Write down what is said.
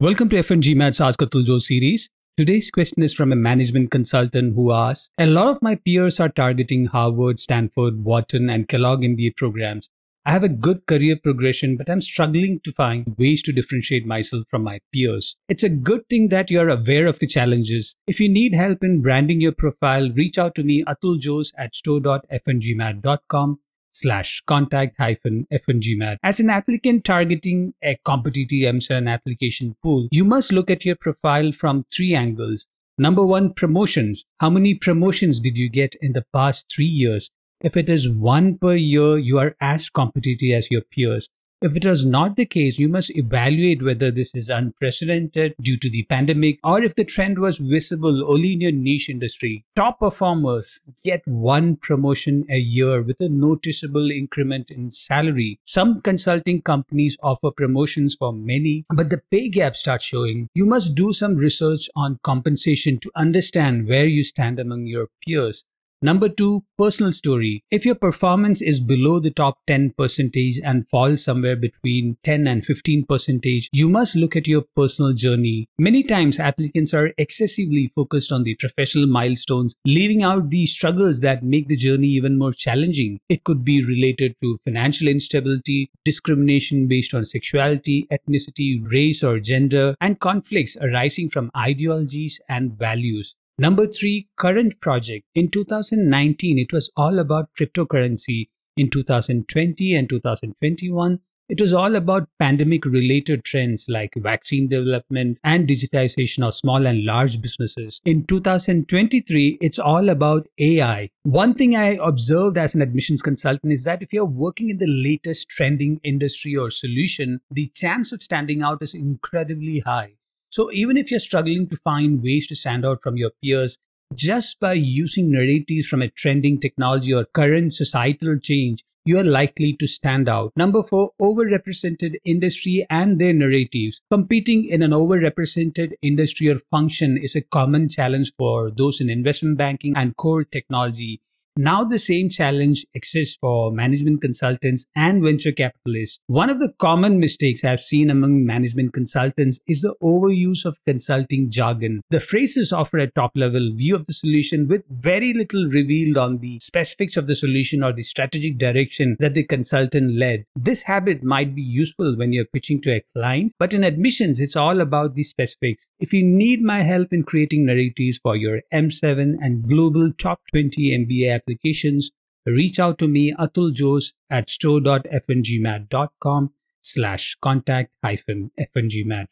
Welcome to FNGMAT's Ask Atul series. Today's question is from a management consultant who asks A lot of my peers are targeting Harvard, Stanford, Wharton, and Kellogg MBA programs. I have a good career progression, but I'm struggling to find ways to differentiate myself from my peers. It's a good thing that you're aware of the challenges. If you need help in branding your profile, reach out to me, atuljose at store.fngmat.com slash contact hyphen fngmat. As an applicant targeting a competitive M7 application pool, you must look at your profile from three angles. Number one, promotions. How many promotions did you get in the past three years? If it is one per year, you are as competitive as your peers. If it was not the case, you must evaluate whether this is unprecedented due to the pandemic or if the trend was visible only in your niche industry. Top performers get one promotion a year with a noticeable increment in salary. Some consulting companies offer promotions for many, but the pay gap starts showing. You must do some research on compensation to understand where you stand among your peers. Number two, personal story. If your performance is below the top 10 percentage and falls somewhere between 10 and 15 percentage, you must look at your personal journey. Many times applicants are excessively focused on the professional milestones, leaving out the struggles that make the journey even more challenging. It could be related to financial instability, discrimination based on sexuality, ethnicity, race or gender, and conflicts arising from ideologies and values. Number three, current project. In 2019, it was all about cryptocurrency. In 2020 and 2021, it was all about pandemic related trends like vaccine development and digitization of small and large businesses. In 2023, it's all about AI. One thing I observed as an admissions consultant is that if you're working in the latest trending industry or solution, the chance of standing out is incredibly high. So even if you're struggling to find ways to stand out from your peers, just by using narratives from a trending technology or current societal change, you are likely to stand out. Number four, overrepresented industry and their narratives. Competing in an overrepresented industry or function is a common challenge for those in investment banking and core technology. Now, the same challenge exists for management consultants and venture capitalists. One of the common mistakes I've seen among management consultants is the overuse of consulting jargon. The phrases offer a top level view of the solution with very little revealed on the specifics of the solution or the strategic direction that the consultant led. This habit might be useful when you're pitching to a client, but in admissions, it's all about the specifics. If you need my help in creating narratives for your M7 and global top 20 MBA applications, reach out to me, Atul Jose at store.fngmat.com slash contact hyphen fngmat.